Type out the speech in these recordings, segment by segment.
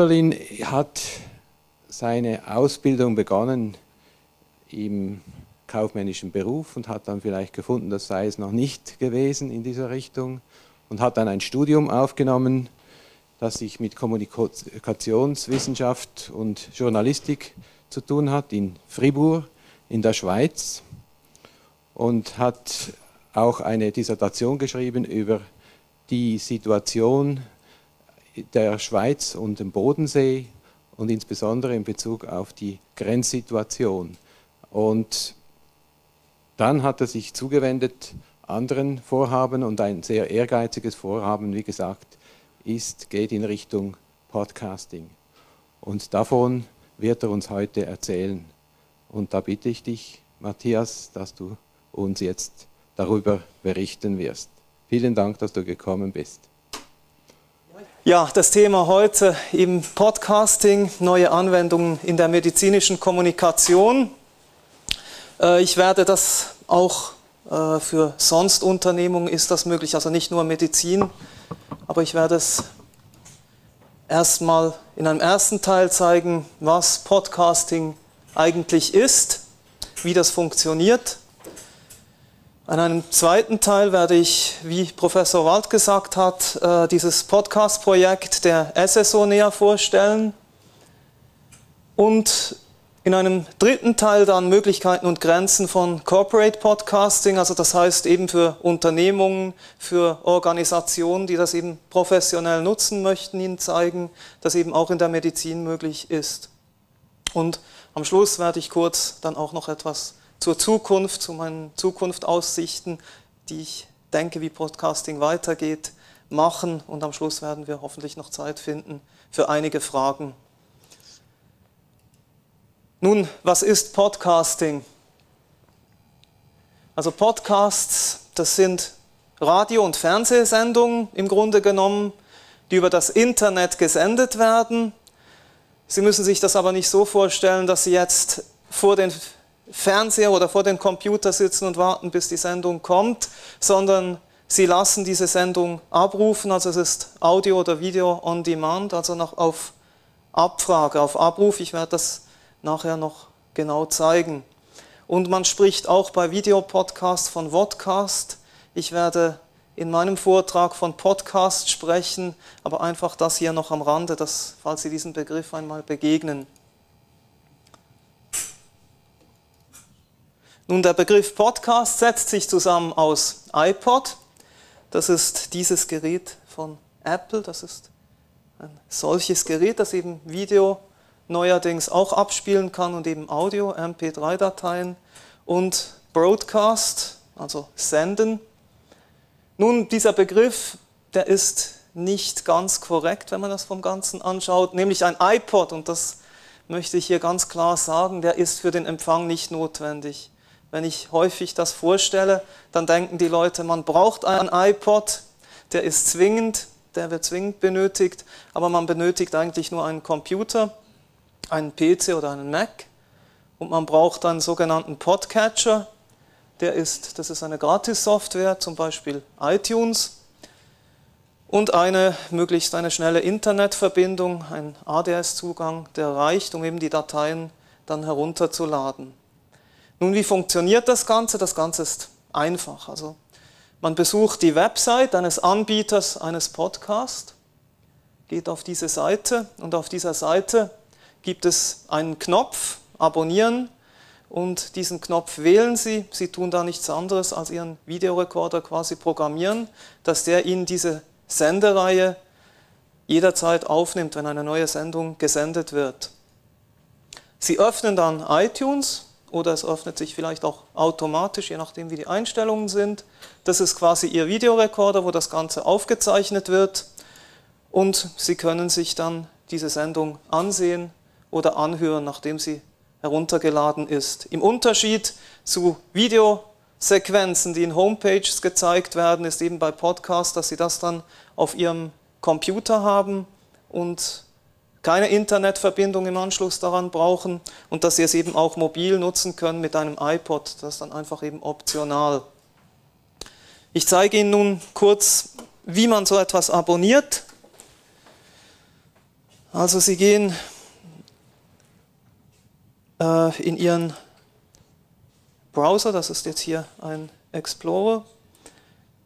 Herr Heberlin hat seine Ausbildung begonnen im kaufmännischen Beruf und hat dann vielleicht gefunden, das sei es noch nicht gewesen in dieser Richtung und hat dann ein Studium aufgenommen, das sich mit Kommunikationswissenschaft und Journalistik zu tun hat in Fribourg in der Schweiz und hat auch eine Dissertation geschrieben über die Situation der Schweiz und dem Bodensee und insbesondere in Bezug auf die Grenzsituation. Und dann hat er sich zugewendet anderen Vorhaben und ein sehr ehrgeiziges Vorhaben, wie gesagt, ist, geht in Richtung Podcasting. Und davon wird er uns heute erzählen. Und da bitte ich dich, Matthias, dass du uns jetzt darüber berichten wirst. Vielen Dank, dass du gekommen bist. Ja, das Thema heute im Podcasting, neue Anwendungen in der medizinischen Kommunikation. Äh, ich werde das auch äh, für sonst Unternehmungen ist das möglich, also nicht nur Medizin, aber ich werde es erstmal in einem ersten Teil zeigen, was Podcasting eigentlich ist, wie das funktioniert an einem zweiten Teil werde ich, wie Professor Wald gesagt hat, äh, dieses Podcast-Projekt der SSO näher vorstellen und in einem dritten Teil dann Möglichkeiten und Grenzen von Corporate Podcasting, also das heißt eben für Unternehmungen, für Organisationen, die das eben professionell nutzen möchten, Ihnen zeigen, dass eben auch in der Medizin möglich ist. Und am Schluss werde ich kurz dann auch noch etwas zur Zukunft, zu meinen Zukunftsaussichten, die ich denke, wie Podcasting weitergeht, machen und am Schluss werden wir hoffentlich noch Zeit finden für einige Fragen. Nun, was ist Podcasting? Also Podcasts, das sind Radio- und Fernsehsendungen im Grunde genommen, die über das Internet gesendet werden. Sie müssen sich das aber nicht so vorstellen, dass Sie jetzt vor den Fernseher oder vor dem Computer sitzen und warten, bis die Sendung kommt, sondern sie lassen diese Sendung abrufen, also es ist Audio oder Video on Demand, also noch auf Abfrage, auf Abruf. Ich werde das nachher noch genau zeigen. Und man spricht auch bei Videopodcasts von Vodcast. Ich werde in meinem Vortrag von Podcast sprechen, aber einfach das hier noch am Rande, dass, falls Sie diesen Begriff einmal begegnen. Nun, der Begriff Podcast setzt sich zusammen aus iPod, das ist dieses Gerät von Apple, das ist ein solches Gerät, das eben Video neuerdings auch abspielen kann und eben Audio, MP3-Dateien und Broadcast, also Senden. Nun, dieser Begriff, der ist nicht ganz korrekt, wenn man das vom Ganzen anschaut, nämlich ein iPod, und das möchte ich hier ganz klar sagen, der ist für den Empfang nicht notwendig. Wenn ich häufig das vorstelle, dann denken die Leute, man braucht einen iPod, der ist zwingend, der wird zwingend benötigt, aber man benötigt eigentlich nur einen Computer, einen PC oder einen Mac und man braucht einen sogenannten Podcatcher, der ist, das ist eine Gratis-Software, zum Beispiel iTunes und eine möglichst eine schnelle Internetverbindung, ein ADS-Zugang, der reicht, um eben die Dateien dann herunterzuladen. Nun, wie funktioniert das Ganze? Das Ganze ist einfach. Also man besucht die Website eines Anbieters eines Podcasts, geht auf diese Seite und auf dieser Seite gibt es einen Knopf, abonnieren und diesen Knopf wählen Sie. Sie tun da nichts anderes als Ihren Videorekorder quasi programmieren, dass der Ihnen diese Sendereihe jederzeit aufnimmt, wenn eine neue Sendung gesendet wird. Sie öffnen dann iTunes oder es öffnet sich vielleicht auch automatisch, je nachdem wie die Einstellungen sind. Das ist quasi Ihr Videorekorder, wo das Ganze aufgezeichnet wird und Sie können sich dann diese Sendung ansehen oder anhören, nachdem sie heruntergeladen ist. Im Unterschied zu Videosequenzen, die in Homepages gezeigt werden, ist eben bei Podcasts, dass Sie das dann auf Ihrem Computer haben und keine Internetverbindung im Anschluss daran brauchen und dass Sie es eben auch mobil nutzen können mit einem iPod. Das ist dann einfach eben optional. Ich zeige Ihnen nun kurz, wie man so etwas abonniert. Also Sie gehen äh, in Ihren Browser, das ist jetzt hier ein Explorer,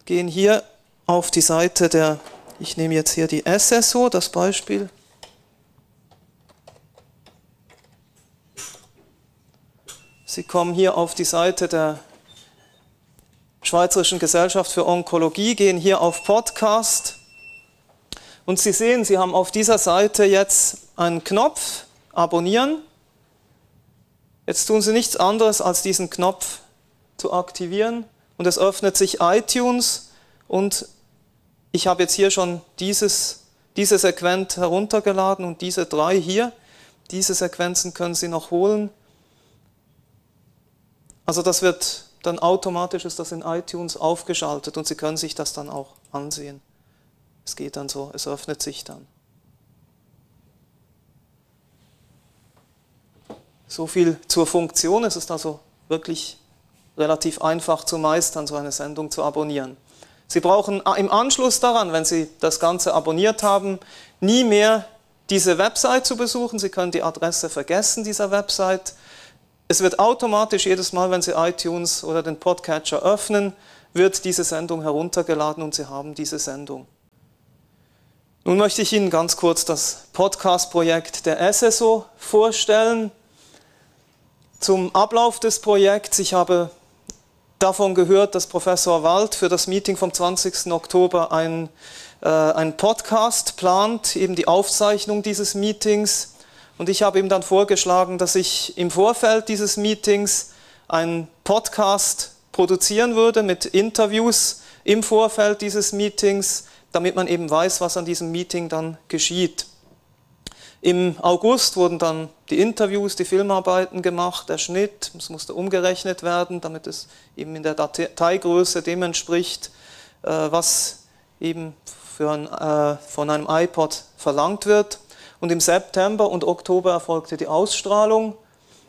gehen hier auf die Seite der, ich nehme jetzt hier die SSO, das Beispiel. Sie kommen hier auf die Seite der Schweizerischen Gesellschaft für Onkologie, gehen hier auf Podcast und Sie sehen, Sie haben auf dieser Seite jetzt einen Knopf, abonnieren. Jetzt tun Sie nichts anderes, als diesen Knopf zu aktivieren und es öffnet sich iTunes und ich habe jetzt hier schon dieses, diese Sequenz heruntergeladen und diese drei hier. Diese Sequenzen können Sie noch holen. Also das wird dann automatisch ist das in iTunes aufgeschaltet und Sie können sich das dann auch ansehen. Es geht dann so, es öffnet sich dann. So viel zur Funktion. Es ist also wirklich relativ einfach zu meistern, so eine Sendung zu abonnieren. Sie brauchen im Anschluss daran, wenn Sie das Ganze abonniert haben, nie mehr diese Website zu besuchen. Sie können die Adresse vergessen dieser Website. Es wird automatisch jedes Mal, wenn Sie iTunes oder den Podcatcher öffnen, wird diese Sendung heruntergeladen und Sie haben diese Sendung. Nun möchte ich Ihnen ganz kurz das Podcast-Projekt der SSO vorstellen. Zum Ablauf des Projekts. Ich habe davon gehört, dass Professor Wald für das Meeting vom 20. Oktober ein, äh, einen Podcast plant, eben die Aufzeichnung dieses Meetings. Und ich habe ihm dann vorgeschlagen, dass ich im Vorfeld dieses Meetings einen Podcast produzieren würde mit Interviews im Vorfeld dieses Meetings, damit man eben weiß, was an diesem Meeting dann geschieht. Im August wurden dann die Interviews, die Filmarbeiten gemacht, der Schnitt, es musste umgerechnet werden, damit es eben in der Dateigröße dem entspricht, äh, was eben ein, äh, von einem iPod verlangt wird. Und im September und Oktober erfolgte die Ausstrahlung.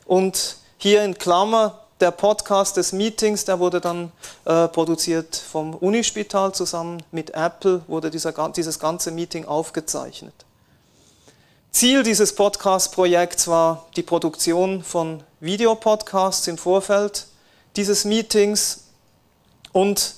Und hier in Klammer der Podcast des Meetings, der wurde dann äh, produziert vom Unispital zusammen mit Apple, wurde dieser, dieses ganze Meeting aufgezeichnet. Ziel dieses Podcast-Projekts war die Produktion von Videopodcasts im Vorfeld dieses Meetings und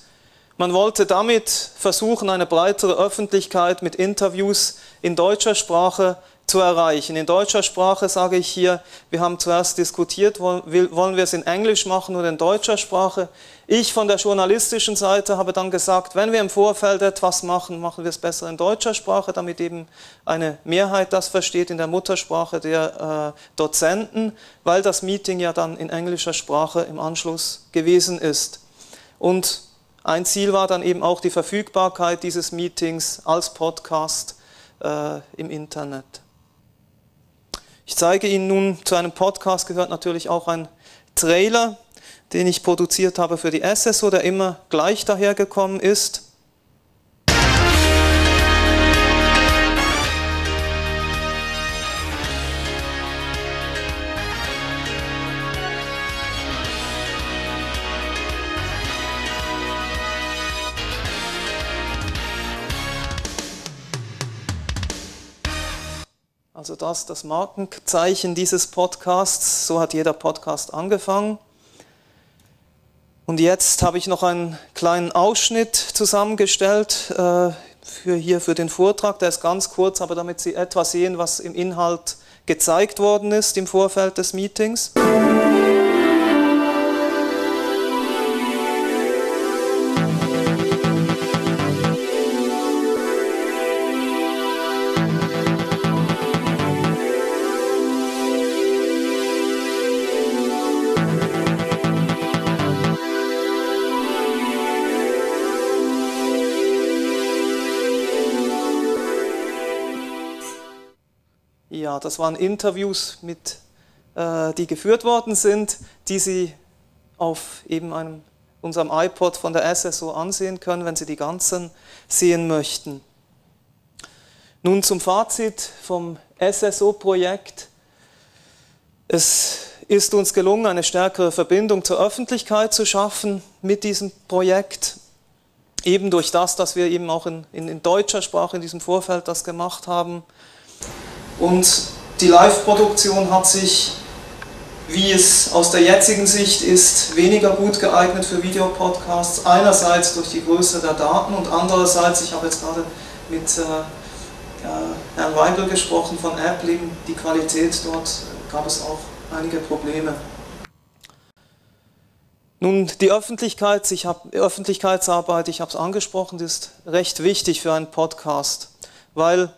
man wollte damit versuchen, eine breitere Öffentlichkeit mit Interviews in deutscher Sprache zu erreichen. In deutscher Sprache sage ich hier, wir haben zuerst diskutiert, wollen wir es in Englisch machen oder in deutscher Sprache. Ich von der journalistischen Seite habe dann gesagt, wenn wir im Vorfeld etwas machen, machen wir es besser in deutscher Sprache, damit eben eine Mehrheit das versteht in der Muttersprache der äh, Dozenten, weil das Meeting ja dann in englischer Sprache im Anschluss gewesen ist. Und ein Ziel war dann eben auch die Verfügbarkeit dieses Meetings als Podcast äh, im Internet. Ich zeige Ihnen nun, zu einem Podcast gehört natürlich auch ein Trailer, den ich produziert habe für die SSO, der immer gleich dahergekommen ist. Also das, das Markenzeichen dieses Podcasts, so hat jeder Podcast angefangen. Und jetzt habe ich noch einen kleinen Ausschnitt zusammengestellt äh, für hier für den Vortrag. Der ist ganz kurz, aber damit Sie etwa sehen, was im Inhalt gezeigt worden ist im Vorfeld des Meetings. Das waren Interviews, mit, äh, die geführt worden sind, die Sie auf eben einem, unserem iPod von der SSO ansehen können, wenn Sie die ganzen sehen möchten. Nun zum Fazit vom SSO-Projekt. Es ist uns gelungen, eine stärkere Verbindung zur Öffentlichkeit zu schaffen mit diesem Projekt. Eben durch das, dass wir eben auch in, in, in deutscher Sprache in diesem Vorfeld das gemacht haben. Und die Live-Produktion hat sich, wie es aus der jetzigen Sicht ist, weniger gut geeignet für Videopodcasts. Einerseits durch die Größe der Daten und andererseits, ich habe jetzt gerade mit äh, Herrn Weibel gesprochen von Apple, die Qualität dort gab es auch einige Probleme. Nun, die Öffentlichkeit, ich hab, Öffentlichkeitsarbeit, ich habe es angesprochen, ist recht wichtig für einen Podcast, weil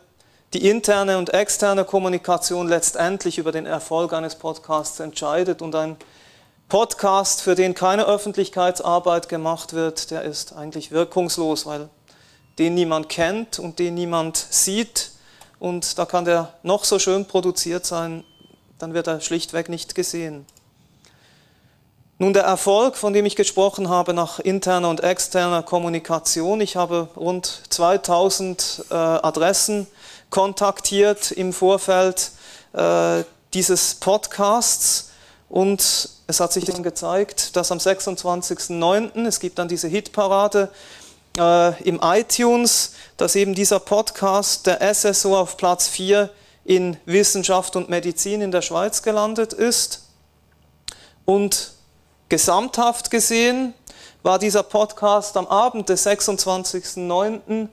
die interne und externe Kommunikation letztendlich über den Erfolg eines Podcasts entscheidet und ein Podcast, für den keine Öffentlichkeitsarbeit gemacht wird, der ist eigentlich wirkungslos, weil den niemand kennt und den niemand sieht und da kann der noch so schön produziert sein, dann wird er schlichtweg nicht gesehen. Nun der Erfolg, von dem ich gesprochen habe, nach interner und externer Kommunikation. Ich habe rund 2000 äh, Adressen kontaktiert im Vorfeld äh, dieses Podcasts und es hat sich dann gezeigt, dass am 26.09. es gibt dann diese Hitparade äh, im iTunes, dass eben dieser Podcast der SSO auf Platz 4 in Wissenschaft und Medizin in der Schweiz gelandet ist und Gesamthaft gesehen war dieser Podcast am Abend des 26.09.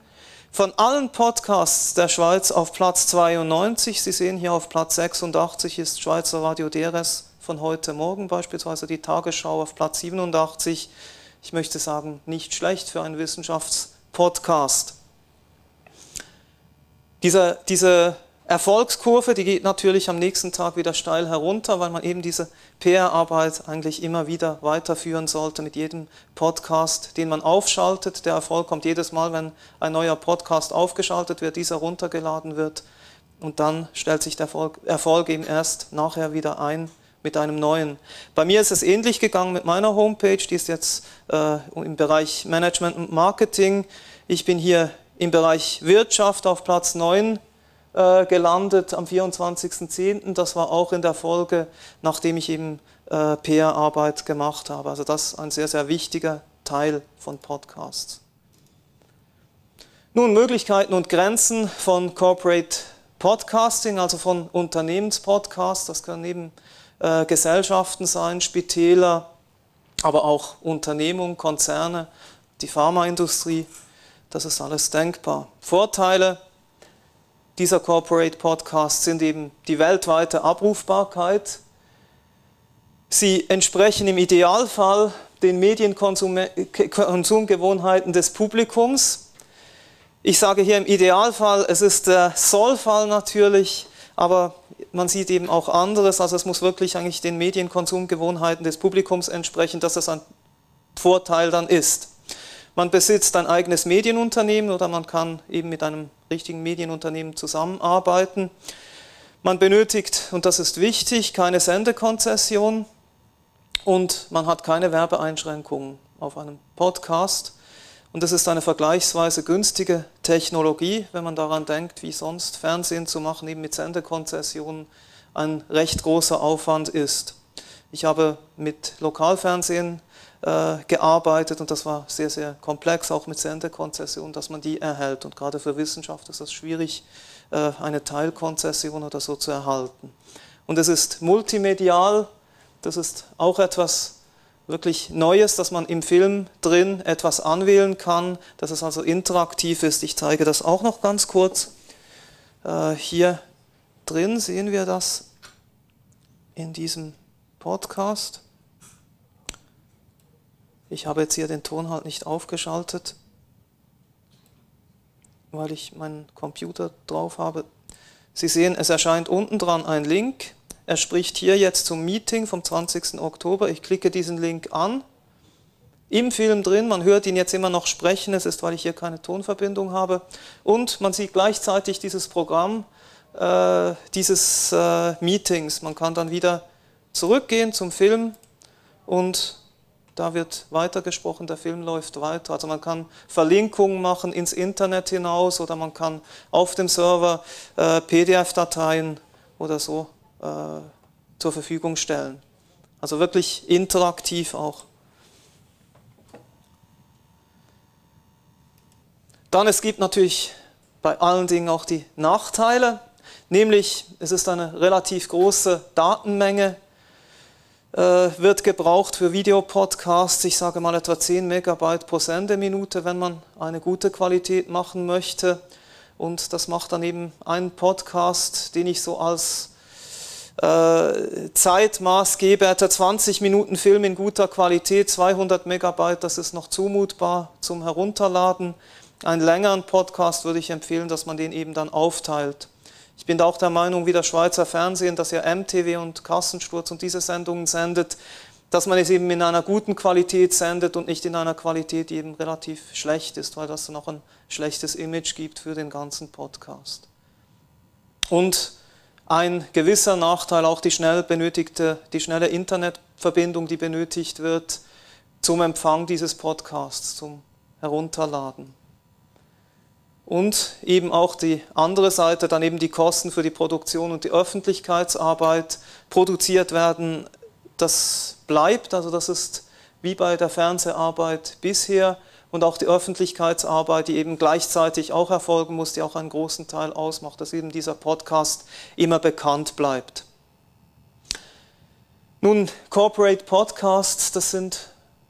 von allen Podcasts der Schweiz auf Platz 92. Sie sehen hier auf Platz 86 ist Schweizer Radio DRS von heute Morgen beispielsweise die Tagesschau auf Platz 87. Ich möchte sagen, nicht schlecht für einen Wissenschaftspodcast. Diese, diese Erfolgskurve, die geht natürlich am nächsten Tag wieder steil herunter, weil man eben diese PR-Arbeit eigentlich immer wieder weiterführen sollte mit jedem Podcast, den man aufschaltet. Der Erfolg kommt jedes Mal, wenn ein neuer Podcast aufgeschaltet wird, dieser runtergeladen wird und dann stellt sich der Erfolg, Erfolg eben erst nachher wieder ein mit einem neuen. Bei mir ist es ähnlich gegangen mit meiner Homepage, die ist jetzt äh, im Bereich Management und Marketing. Ich bin hier im Bereich Wirtschaft auf Platz 9 äh, gelandet am 24.10. Das war auch in der Folge, nachdem ich eben äh, PR-Arbeit gemacht habe. Also das ist ein sehr, sehr wichtiger Teil von Podcasts. Nun, Möglichkeiten und Grenzen von Corporate Podcasting, also von Unternehmenspodcasts. Das können eben äh, Gesellschaften sein, Spitäler, aber auch Unternehmungen, Konzerne, die Pharmaindustrie. Das ist alles denkbar. Vorteile, dieser Corporate Podcast sind eben die weltweite Abrufbarkeit. Sie entsprechen im Idealfall den Medienkonsumgewohnheiten des Publikums. Ich sage hier im Idealfall, es ist der Sollfall natürlich, aber man sieht eben auch anderes. Also es muss wirklich eigentlich den Medienkonsumgewohnheiten des Publikums entsprechen, dass es ein Vorteil dann ist. Man besitzt ein eigenes Medienunternehmen oder man kann eben mit einem richtigen Medienunternehmen zusammenarbeiten. Man benötigt, und das ist wichtig, keine Sendekonzession und man hat keine Werbeeinschränkungen auf einem Podcast. Und das ist eine vergleichsweise günstige Technologie, wenn man daran denkt, wie sonst Fernsehen zu machen, eben mit Sendekonzessionen ein recht großer Aufwand ist. Ich habe mit Lokalfernsehen äh, gearbeitet und das war sehr, sehr komplex, auch mit Sendekonzession, dass man die erhält. Und gerade für Wissenschaft ist es schwierig, äh, eine Teilkonzession oder so zu erhalten. Und es ist multimedial, das ist auch etwas wirklich Neues, dass man im Film drin etwas anwählen kann, dass es also interaktiv ist. Ich zeige das auch noch ganz kurz. Äh, hier drin sehen wir das in diesem Podcast. Ich habe jetzt hier den Ton halt nicht aufgeschaltet, weil ich meinen Computer drauf habe. Sie sehen, es erscheint unten dran ein Link. Er spricht hier jetzt zum Meeting vom 20. Oktober. Ich klicke diesen Link an. Im Film drin, man hört ihn jetzt immer noch sprechen, es ist, weil ich hier keine Tonverbindung habe. Und man sieht gleichzeitig dieses Programm äh, dieses äh, Meetings. Man kann dann wieder zurückgehen zum Film und da wird weitergesprochen, der Film läuft weiter. Also man kann Verlinkungen machen ins Internet hinaus oder man kann auf dem Server äh, PDF-Dateien oder so äh, zur Verfügung stellen. Also wirklich interaktiv auch. Dann es gibt natürlich bei allen Dingen auch die Nachteile. nämlich es ist eine relativ große Datenmenge, wird gebraucht für Videopodcasts. Ich sage mal etwa 10 Megabyte pro Sendeminute, wenn man eine gute Qualität machen möchte. Und das macht dann eben einen Podcast, den ich so als äh, Zeitmaß gebe, etwa 20 Minuten Film in guter Qualität, 200 Megabyte, das ist noch zumutbar zum Herunterladen. Einen längeren Podcast würde ich empfehlen, dass man den eben dann aufteilt. Ich bin auch der Meinung, wie das Schweizer Fernsehen, das ja MTV und Kassensturz und diese Sendungen sendet, dass man es eben in einer guten Qualität sendet und nicht in einer Qualität, die eben relativ schlecht ist, weil das noch ein schlechtes Image gibt für den ganzen Podcast. Und ein gewisser Nachteil, auch die schnell benötigte, die schnelle Internetverbindung, die benötigt wird zum Empfang dieses Podcasts, zum Herunterladen. Und eben auch die andere Seite, dann eben die Kosten für die Produktion und die Öffentlichkeitsarbeit produziert werden, das bleibt, also das ist wie bei der Fernseharbeit bisher und auch die Öffentlichkeitsarbeit, die eben gleichzeitig auch erfolgen muss, die auch einen großen Teil ausmacht, dass eben dieser Podcast immer bekannt bleibt. Nun, Corporate Podcasts, das sind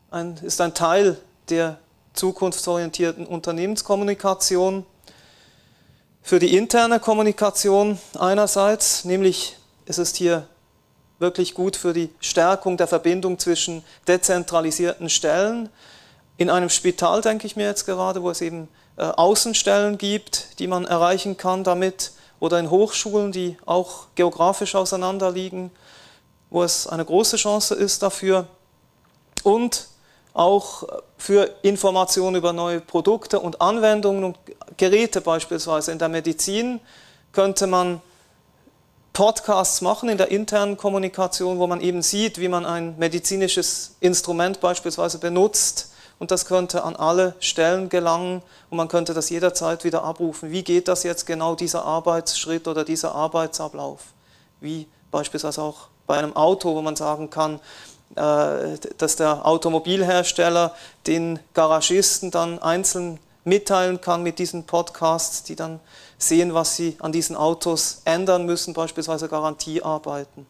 ein, ist ein Teil der zukunftsorientierten Unternehmenskommunikation. Für die interne Kommunikation einerseits, nämlich es ist hier wirklich gut für die Stärkung der Verbindung zwischen dezentralisierten Stellen. In einem Spital denke ich mir jetzt gerade, wo es eben äh, Außenstellen gibt, die man erreichen kann damit, oder in Hochschulen, die auch geografisch auseinanderliegen, wo es eine große Chance ist dafür. Und auch für Informationen über neue Produkte und Anwendungen und Geräte beispielsweise. In der Medizin könnte man Podcasts machen in der internen Kommunikation, wo man eben sieht, wie man ein medizinisches Instrument beispielsweise benutzt und das könnte an alle Stellen gelangen und man könnte das jederzeit wieder abrufen. Wie geht das jetzt genau, dieser Arbeitsschritt oder dieser Arbeitsablauf? Wie beispielsweise auch bei einem Auto, wo man sagen kann, dass der Automobilhersteller den Garagisten dann einzeln mitteilen kann mit diesen Podcasts, die dann sehen, was sie an diesen Autos ändern müssen, beispielsweise Garantiearbeiten.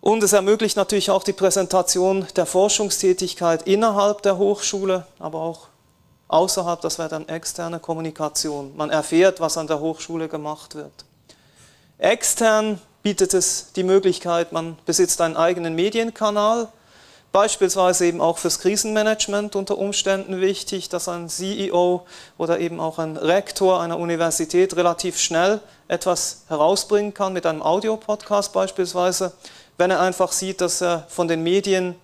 Und es ermöglicht natürlich auch die Präsentation der Forschungstätigkeit innerhalb der Hochschule, aber auch außerhalb, das wäre dann externe Kommunikation. Man erfährt, was an der Hochschule gemacht wird. Extern bietet es die Möglichkeit, man besitzt einen eigenen Medienkanal, beispielsweise eben auch fürs Krisenmanagement unter Umständen wichtig, dass ein CEO oder eben auch ein Rektor einer Universität relativ schnell etwas herausbringen kann mit einem Audiopodcast beispielsweise, wenn er einfach sieht, dass er von den Medien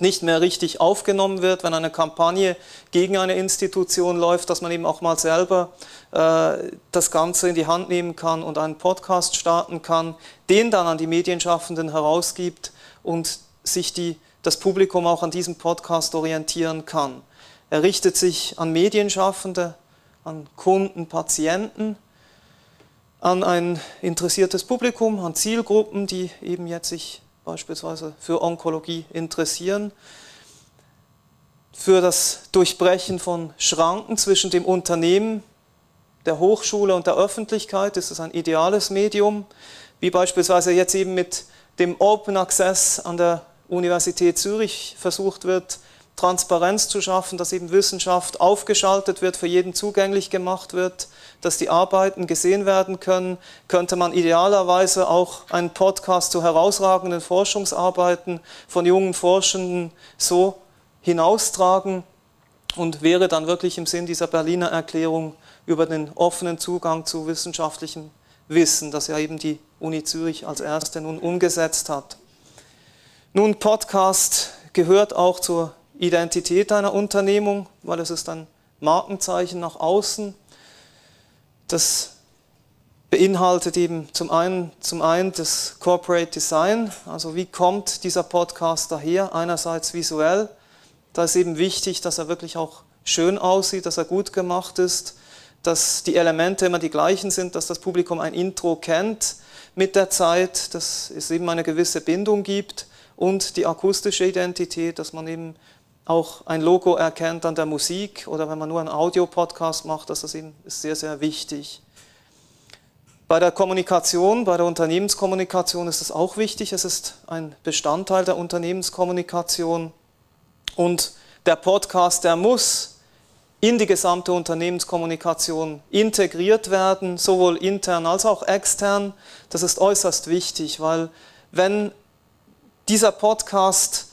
nicht mehr richtig aufgenommen wird, wenn eine Kampagne gegen eine Institution läuft, dass man eben auch mal selber äh, das Ganze in die Hand nehmen kann und einen Podcast starten kann, den dann an die Medienschaffenden herausgibt und sich die, das Publikum auch an diesem Podcast orientieren kann. Er richtet sich an Medienschaffende, an Kunden, Patienten, an ein interessiertes Publikum, an Zielgruppen, die eben jetzt sich beispielsweise für Onkologie interessieren, für das Durchbrechen von Schranken zwischen dem Unternehmen, der Hochschule und der Öffentlichkeit. Ist es ein ideales Medium, wie beispielsweise jetzt eben mit dem Open Access an der Universität Zürich versucht wird, Transparenz zu schaffen, dass eben Wissenschaft aufgeschaltet wird, für jeden zugänglich gemacht wird, dass die Arbeiten gesehen werden können, könnte man idealerweise auch einen Podcast zu herausragenden Forschungsarbeiten von jungen Forschenden so hinaustragen und wäre dann wirklich im Sinn dieser Berliner Erklärung über den offenen Zugang zu wissenschaftlichem Wissen, das ja eben die Uni Zürich als erste nun umgesetzt hat. Nun, Podcast gehört auch zur Identität einer Unternehmung, weil es ist ein Markenzeichen nach außen. Das beinhaltet eben zum einen, zum einen das Corporate Design, also wie kommt dieser Podcast daher, einerseits visuell, da ist eben wichtig, dass er wirklich auch schön aussieht, dass er gut gemacht ist, dass die Elemente immer die gleichen sind, dass das Publikum ein Intro kennt mit der Zeit, dass es eben eine gewisse Bindung gibt und die akustische Identität, dass man eben auch ein Logo erkennt an der Musik oder wenn man nur einen Audio-Podcast macht, das ist eben sehr, sehr wichtig. Bei der Kommunikation, bei der Unternehmenskommunikation ist es auch wichtig. Es ist ein Bestandteil der Unternehmenskommunikation. Und der Podcast, der muss in die gesamte Unternehmenskommunikation integriert werden, sowohl intern als auch extern. Das ist äußerst wichtig, weil wenn dieser Podcast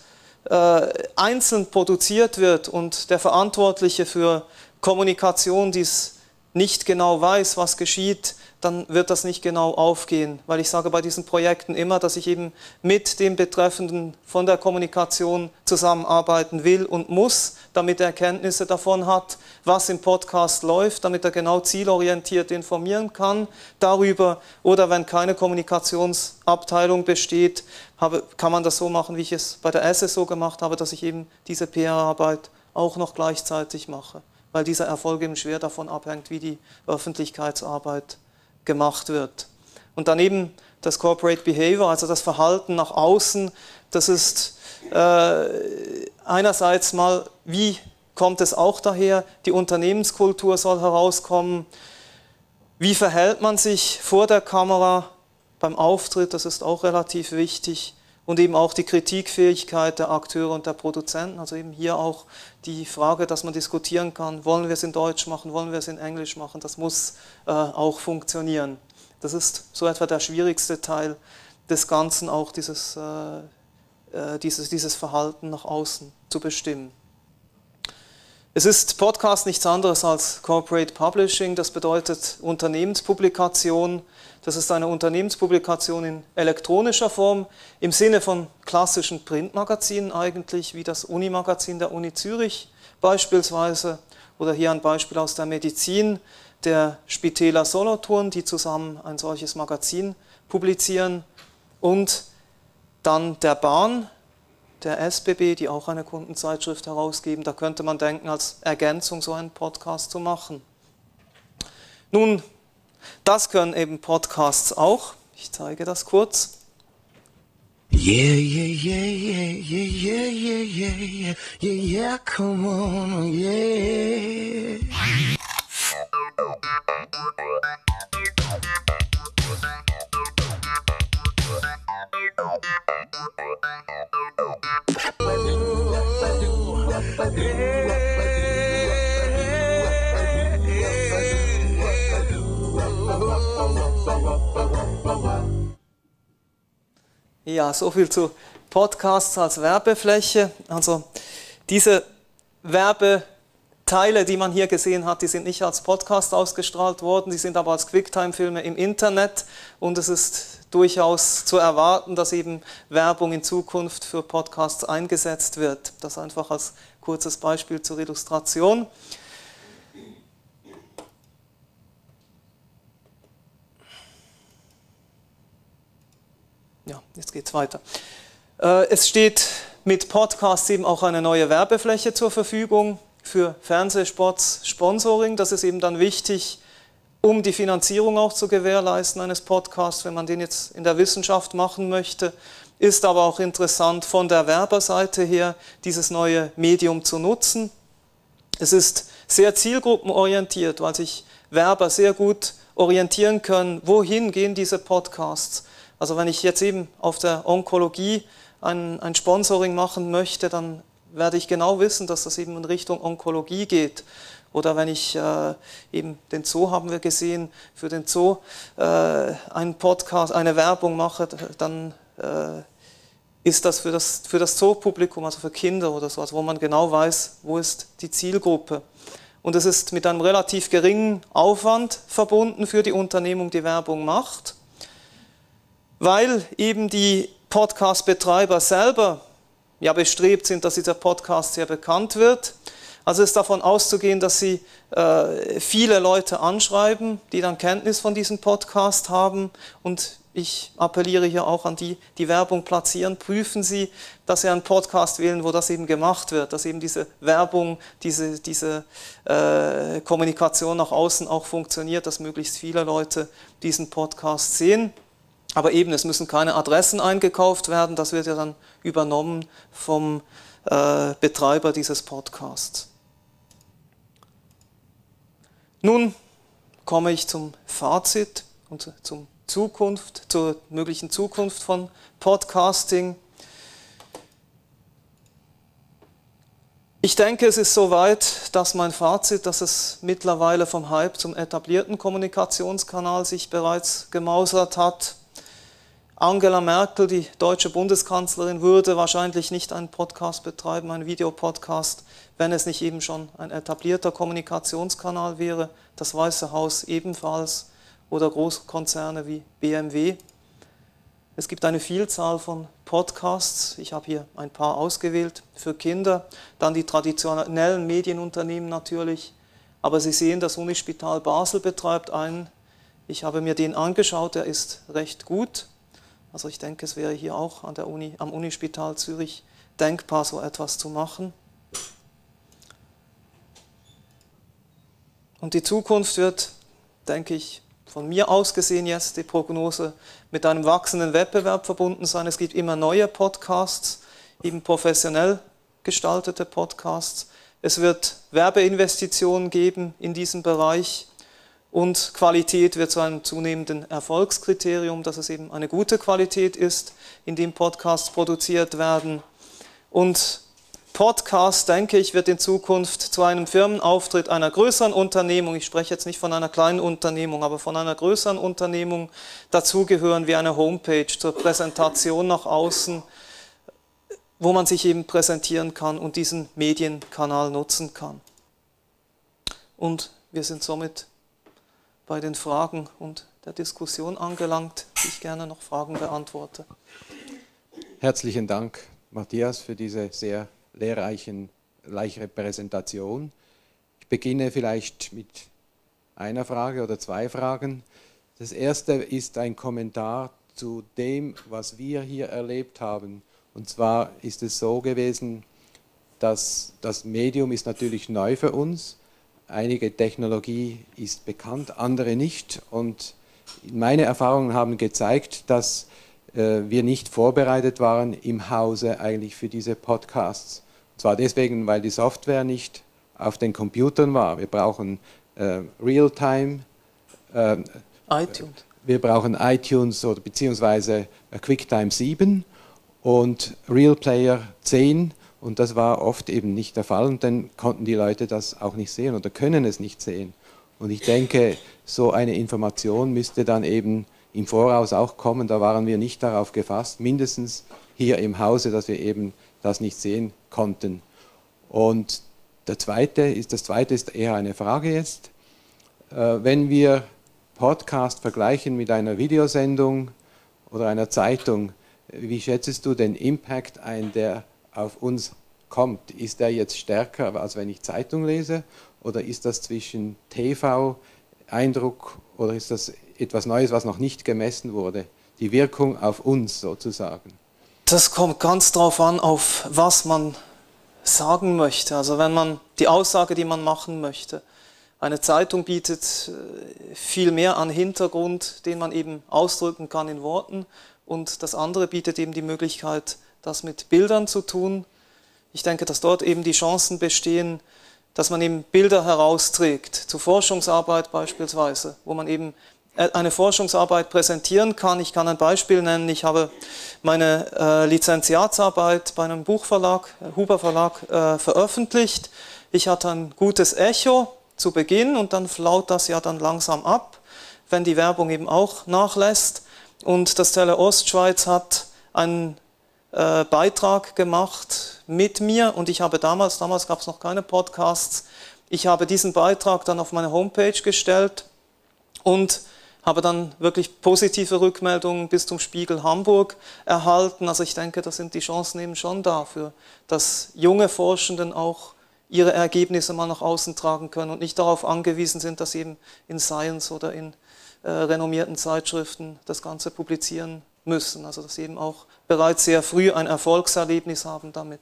einzeln produziert wird und der Verantwortliche für Kommunikation dies nicht genau weiß, was geschieht, dann wird das nicht genau aufgehen, weil ich sage bei diesen Projekten immer, dass ich eben mit dem Betreffenden von der Kommunikation zusammenarbeiten will und muss, damit er Erkenntnisse davon hat, was im Podcast läuft, damit er genau zielorientiert informieren kann darüber. Oder wenn keine Kommunikationsabteilung besteht, habe, kann man das so machen, wie ich es bei der SSO gemacht habe, dass ich eben diese PR-Arbeit auch noch gleichzeitig mache, weil dieser Erfolg eben schwer davon abhängt, wie die Öffentlichkeitsarbeit gemacht wird. Und daneben das Corporate Behavior, also das Verhalten nach außen, das ist äh, einerseits mal, wie kommt es auch daher, die Unternehmenskultur soll herauskommen, wie verhält man sich vor der Kamera beim Auftritt, das ist auch relativ wichtig und eben auch die Kritikfähigkeit der Akteure und der Produzenten, also eben hier auch die Frage, dass man diskutieren kann, wollen wir es in Deutsch machen, wollen wir es in Englisch machen, das muss äh, auch funktionieren. Das ist so etwa der schwierigste Teil des Ganzen, auch dieses, äh, äh dieses, dieses Verhalten nach außen zu bestimmen. Es ist Podcast nichts anderes als Corporate Publishing, das bedeutet Unternehmenspublikation, das ist eine Unternehmenspublikation in elektronischer Form im Sinne von klassischen Printmagazinen eigentlich, wie das Unimagazin der Uni Zürich beispielsweise oder hier ein Beispiel aus der Medizin der Spitäler Solothurn, die zusammen ein solches Magazin publizieren und dann der Bahn, der SBB, die auch eine Kundenzeitschrift herausgeben. Da könnte man denken, als Ergänzung so einen Podcast zu machen. Nun, das können eben Podcasts auch. Ich zeige das kurz. Yeah, yeah, yeah, yeah, yeah, yeah, yeah, yeah, yeah, yeah, come on, yeah. Ja, so viel zu Podcasts als Werbefläche. Also diese Werbeteile, die man hier gesehen hat, die sind nicht als Podcast ausgestrahlt worden, die sind aber als Quicktime-Filme im Internet und es ist durchaus zu erwarten, dass eben Werbung in Zukunft für Podcasts eingesetzt wird. Das einfach als kurzes Beispiel zur Illustration. Ja, jetzt geht es weiter. Äh, es steht mit Podcasts eben auch eine neue Werbefläche zur Verfügung für Fernsehsports Sponsoring. Das ist eben dann wichtig, um die Finanzierung auch zu gewährleisten eines Podcasts, wenn man den jetzt in der Wissenschaft machen möchte. Ist aber auch interessant von der Werberseite her, dieses neue Medium zu nutzen. Es ist sehr zielgruppenorientiert, weil sich Werber sehr gut orientieren können, wohin gehen diese Podcasts also wenn ich jetzt eben auf der Onkologie ein, ein Sponsoring machen möchte, dann werde ich genau wissen, dass das eben in Richtung Onkologie geht. Oder wenn ich äh, eben den Zoo haben wir gesehen, für den Zoo äh, einen Podcast, eine Werbung mache, dann äh, ist das für das, für das Zoopublikum, also für Kinder oder so, also wo man genau weiß, wo ist die Zielgruppe. Und es ist mit einem relativ geringen Aufwand verbunden für die Unternehmung, die Werbung macht weil eben die Podcast-Betreiber selber ja bestrebt sind, dass dieser Podcast sehr bekannt wird. Also ist davon auszugehen, dass sie äh, viele Leute anschreiben, die dann Kenntnis von diesem Podcast haben. Und ich appelliere hier auch an die, die Werbung platzieren. Prüfen Sie, dass Sie einen Podcast wählen, wo das eben gemacht wird, dass eben diese Werbung, diese, diese äh, Kommunikation nach außen auch funktioniert, dass möglichst viele Leute diesen Podcast sehen. Aber eben, es müssen keine Adressen eingekauft werden, das wird ja dann übernommen vom äh, Betreiber dieses Podcasts. Nun komme ich zum Fazit und zum Zukunft, zur möglichen Zukunft von Podcasting. Ich denke, es ist soweit, dass mein Fazit, dass es mittlerweile vom Hype zum etablierten Kommunikationskanal sich bereits gemausert hat. Angela Merkel, die deutsche Bundeskanzlerin, würde wahrscheinlich nicht einen Podcast betreiben, einen Videopodcast, wenn es nicht eben schon ein etablierter Kommunikationskanal wäre. Das Weiße Haus ebenfalls oder Großkonzerne wie BMW. Es gibt eine Vielzahl von Podcasts. Ich habe hier ein paar ausgewählt für Kinder. Dann die traditionellen Medienunternehmen natürlich. Aber Sie sehen, das Unispital Basel betreibt einen. Ich habe mir den angeschaut, der ist recht gut. Also ich denke, es wäre hier auch an der Uni, am Unispital Zürich denkbar, so etwas zu machen. Und die Zukunft wird, denke ich, von mir aus gesehen jetzt die Prognose mit einem wachsenden Wettbewerb verbunden sein. Es gibt immer neue Podcasts, eben professionell gestaltete Podcasts. Es wird Werbeinvestitionen geben in diesem Bereich und Qualität wird zu einem zunehmenden Erfolgskriterium, dass es eben eine gute Qualität ist, in dem Podcasts produziert werden. Und Podcast, denke ich, wird in Zukunft zu einem Firmenauftritt einer größeren Unternehmung, ich spreche jetzt nicht von einer kleinen Unternehmung, aber von einer größeren Unternehmung dazugehören wie eine Homepage zur Präsentation nach außen, wo man sich eben präsentieren kann und diesen Medienkanal nutzen kann. Und wir sind somit bei den Fragen und der Diskussion angelangt, die ich gerne noch Fragen beantworte. Herzlichen Dank, Matthias, für diese sehr lehrreichen Präsentation. Ich beginne vielleicht mit einer Frage oder zwei Fragen. Das erste ist ein Kommentar zu dem, was wir hier erlebt haben. Und zwar ist es so gewesen, dass das Medium ist natürlich neu für uns. Einige Technologie ist bekannt, andere nicht. Und meine Erfahrungen haben gezeigt, dass äh, wir nicht vorbereitet waren im Hause eigentlich für diese Podcasts. Und zwar deswegen, weil die Software nicht auf den Computern war. Wir brauchen äh, Realtime. Äh, iTunes. Wir brauchen iTunes oder beziehungsweise äh, QuickTime 7 und RealPlayer 10 und das war oft eben nicht der Fall und dann konnten die Leute das auch nicht sehen oder können es nicht sehen. Und ich denke, so eine Information müsste dann eben im Voraus auch kommen. Da waren wir nicht darauf gefasst, mindestens hier im Hause, dass wir eben das nicht sehen konnten. Und der zweite ist, das zweite ist eher eine Frage jetzt. Äh, wenn wir Podcast vergleichen mit einer Videosendung oder einer Zeitung, wie schätzt du den Impact ein, der auf uns kommt? Ist der jetzt stärker, als wenn ich Zeitung lese? Oder ist das zwischen TV-Eindruck oder ist das etwas Neues, was noch nicht gemessen wurde. Die Wirkung auf uns sozusagen. Das kommt ganz darauf an, auf was man sagen möchte. Also wenn man die Aussage, die man machen möchte. Eine Zeitung bietet äh, viel mehr an Hintergrund, den man eben ausdrücken kann in Worten. Und das andere bietet eben die Möglichkeit, das mit Bildern zu tun. Ich denke, dass dort eben die Chancen bestehen, dass man eben Bilder herausträgt, zu Forschungsarbeit beispielsweise, wo man eben äh, eine Forschungsarbeit präsentieren kann. Ich kann ein Beispiel nennen. Ich habe meine äh, Lizenziatsarbeit bei einem Buchverlag, äh, Huber Verlag, äh, veröffentlicht. Ich hatte ein gutes Echo zu Beginn und dann flaut das ja dann langsam ab, wenn die Werbung eben auch nachlässt. Und das Tele Ostschweiz hat einen äh, Beitrag gemacht mit mir und ich habe damals, damals gab es noch keine Podcasts, ich habe diesen Beitrag dann auf meine Homepage gestellt und habe dann wirklich positive Rückmeldungen bis zum Spiegel Hamburg erhalten. Also ich denke, da sind die Chancen eben schon dafür, dass junge Forschenden auch ihre Ergebnisse mal nach außen tragen können und nicht darauf angewiesen sind, dass sie eben in Science oder in äh, renommierten Zeitschriften das Ganze publizieren müssen. Also dass sie eben auch bereits sehr früh ein Erfolgserlebnis haben damit.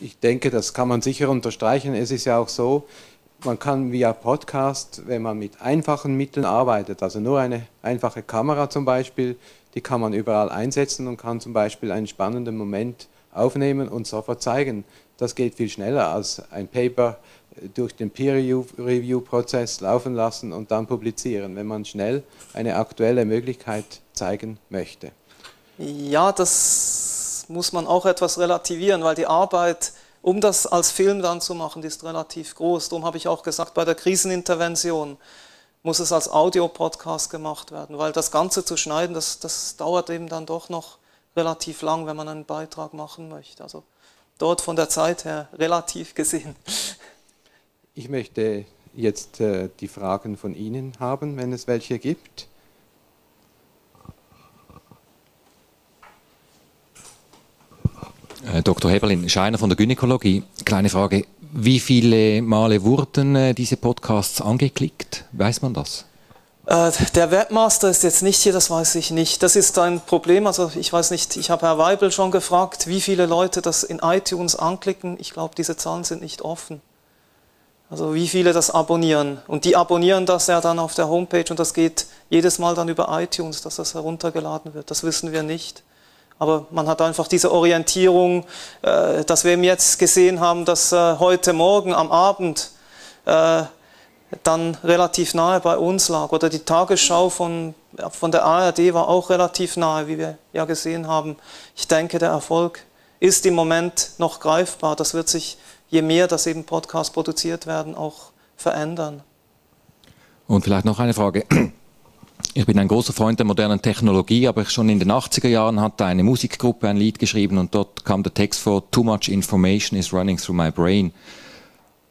Ich denke, das kann man sicher unterstreichen. Es ist ja auch so, man kann via Podcast, wenn man mit einfachen Mitteln arbeitet, also nur eine einfache Kamera zum Beispiel, die kann man überall einsetzen und kann zum Beispiel einen spannenden Moment aufnehmen und sofort zeigen. Das geht viel schneller als ein Paper durch den Peer-Review-Prozess laufen lassen und dann publizieren, wenn man schnell eine aktuelle Möglichkeit zeigen möchte. Ja, das muss man auch etwas relativieren, weil die Arbeit, um das als Film dann zu machen, die ist relativ groß. Darum habe ich auch gesagt, bei der Krisenintervention muss es als Audio-Podcast gemacht werden, weil das Ganze zu schneiden, das, das dauert eben dann doch noch relativ lang, wenn man einen Beitrag machen möchte. Also dort von der Zeit her relativ gesehen. Ich möchte jetzt äh, die Fragen von Ihnen haben, wenn es welche gibt. Dr. Heberlin, Scheiner von der Gynäkologie. Kleine Frage. Wie viele Male wurden äh, diese Podcasts angeklickt? Weiß man das? Äh, der Webmaster ist jetzt nicht hier, das weiß ich nicht. Das ist ein Problem. Also ich weiß nicht, ich habe Herr Weibel schon gefragt, wie viele Leute das in iTunes anklicken. Ich glaube, diese Zahlen sind nicht offen. Also wie viele das abonnieren. Und die abonnieren das ja dann auf der Homepage und das geht jedes Mal dann über iTunes, dass das heruntergeladen wird. Das wissen wir nicht. Aber man hat einfach diese Orientierung, äh, dass wir eben jetzt gesehen haben, dass äh, heute Morgen am Abend äh, dann relativ nahe bei uns lag. Oder die Tagesschau von, von der ARD war auch relativ nahe, wie wir ja gesehen haben. Ich denke, der Erfolg ist im Moment noch greifbar. Das wird sich, je mehr das eben Podcasts produziert werden, auch verändern. Und vielleicht noch eine Frage. Ich bin ein großer Freund der modernen Technologie, aber schon in den 80er Jahren hatte eine Musikgruppe ein Lied geschrieben und dort kam der Text vor, Too much information is running through my brain.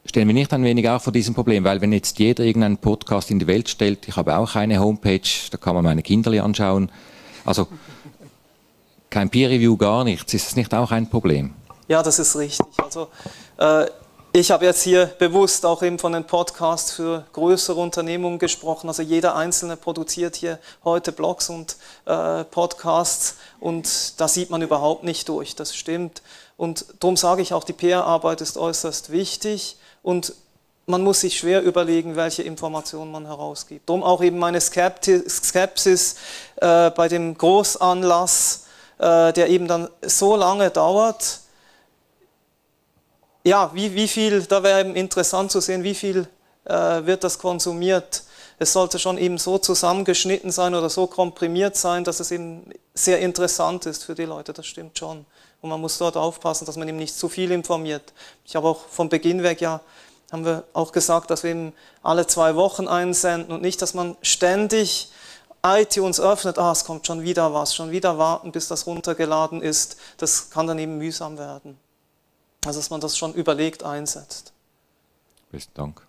Stellen wir nicht ein wenig auch vor diesem Problem, weil wenn jetzt jeder irgendeinen Podcast in die Welt stellt, ich habe auch eine Homepage, da kann man meine Kinderli anschauen, also kein Peer Review, gar nichts, ist es nicht auch ein Problem? Ja, das ist richtig. Also äh, ich habe jetzt hier bewusst auch eben von den Podcasts für größere Unternehmungen gesprochen. Also jeder Einzelne produziert hier heute Blogs und äh, Podcasts und da sieht man überhaupt nicht durch. Das stimmt. Und darum sage ich auch, die PR-Arbeit ist äußerst wichtig und man muss sich schwer überlegen, welche Informationen man herausgibt. Darum auch eben meine Skepsis äh, bei dem Großanlass, äh, der eben dann so lange dauert ja, wie, wie viel, da wäre eben interessant zu sehen, wie viel äh, wird das konsumiert. Es sollte schon eben so zusammengeschnitten sein oder so komprimiert sein, dass es eben sehr interessant ist für die Leute, das stimmt schon. Und man muss dort aufpassen, dass man eben nicht zu viel informiert. Ich habe auch von Beginn weg ja, haben wir auch gesagt, dass wir eben alle zwei Wochen einsenden und nicht, dass man ständig iTunes öffnet, ah, es kommt schon wieder was, schon wieder warten, bis das runtergeladen ist. Das kann dann eben mühsam werden. Also dass man das schon überlegt einsetzt. Besten Dank.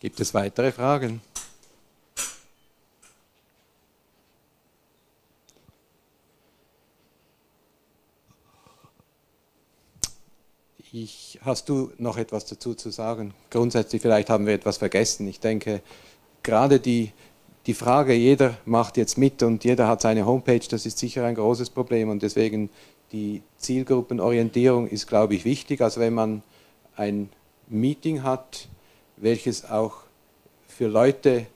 Gibt es weitere Fragen? Ich, hast du noch etwas dazu zu sagen? Grundsätzlich, vielleicht haben wir etwas vergessen. Ich denke, gerade die die Frage, jeder macht jetzt mit und jeder hat seine Homepage, das ist sicher ein großes Problem und deswegen die Zielgruppenorientierung ist, glaube ich, wichtig. Also wenn man ein Meeting hat, welches auch für Leute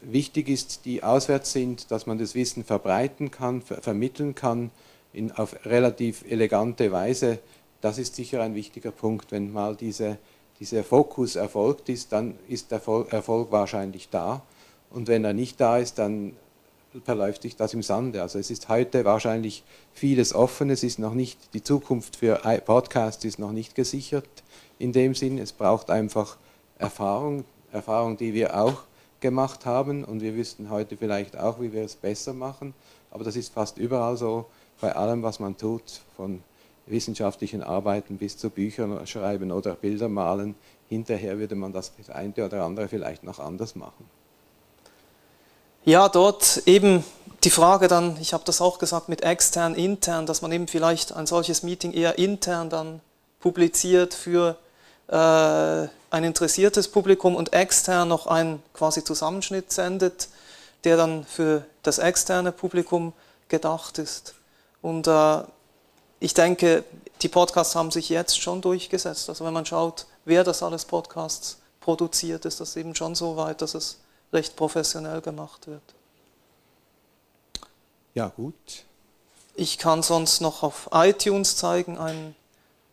wichtig ist, die auswärts sind, dass man das Wissen verbreiten kann, ver vermitteln kann in, auf relativ elegante Weise, das ist sicher ein wichtiger Punkt. Wenn mal diese, dieser Fokus erfolgt ist, dann ist der Erfolg wahrscheinlich da. Und wenn er nicht da ist, dann verläuft sich das im Sande. Also es ist heute wahrscheinlich vieles offen. Es ist noch nicht, die Zukunft für Podcasts ist noch nicht gesichert in dem Sinn. Es braucht einfach Erfahrung, Erfahrung, die wir auch gemacht haben und wir wüssten heute vielleicht auch, wie wir es besser machen. Aber das ist fast überall so, bei allem, was man tut, von wissenschaftlichen Arbeiten bis zu Büchern schreiben oder Bilder malen. Hinterher würde man das eine oder andere vielleicht noch anders machen. Ja, dort eben die Frage dann, ich habe das auch gesagt mit extern, intern, dass man eben vielleicht ein solches Meeting eher intern dann publiziert für äh, ein interessiertes Publikum und extern noch einen quasi Zusammenschnitt sendet, der dann für das externe Publikum gedacht ist. Und äh, ich denke, die Podcasts haben sich jetzt schon durchgesetzt. Also wenn man schaut, wer das alles Podcasts produziert, ist das eben schon so weit, dass es recht professionell gemacht wird. Ja, gut. ich kann sonst noch auf iTunes zeigen, einen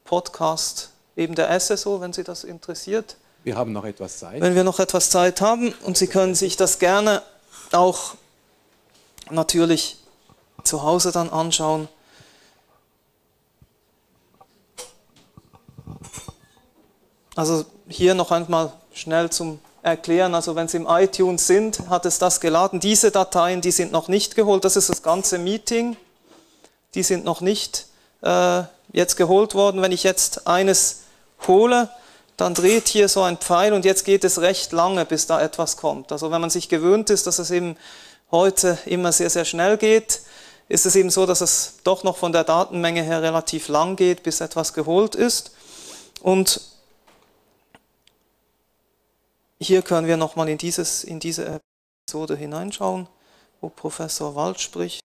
Podcast eben der SSO, wenn Sie das interessiert. Wir haben noch etwas Zeit. Wenn wir noch etwas Zeit haben und Sie können sich das gerne auch natürlich zu Hause dann anschauen. Also hier noch einmal schnell zum Erklären. Also wenn Sie im iTunes sind, hat es das geladen. Diese Dateien, die sind noch nicht geholt. Das ist das ganze Meeting. Die sind noch nicht äh, jetzt geholt worden. Wenn ich jetzt eines hole, dann dreht hier so ein Pfeil und jetzt geht es recht lange, bis da etwas kommt. Also wenn man sich gewöhnt ist, dass es eben heute immer sehr, sehr schnell geht, ist es eben so, dass es doch noch von der Datenmenge her relativ lang geht, bis etwas geholt ist. Und hier können wir nochmal in, in diese Episode hineinschauen, wo Professor Wald spricht.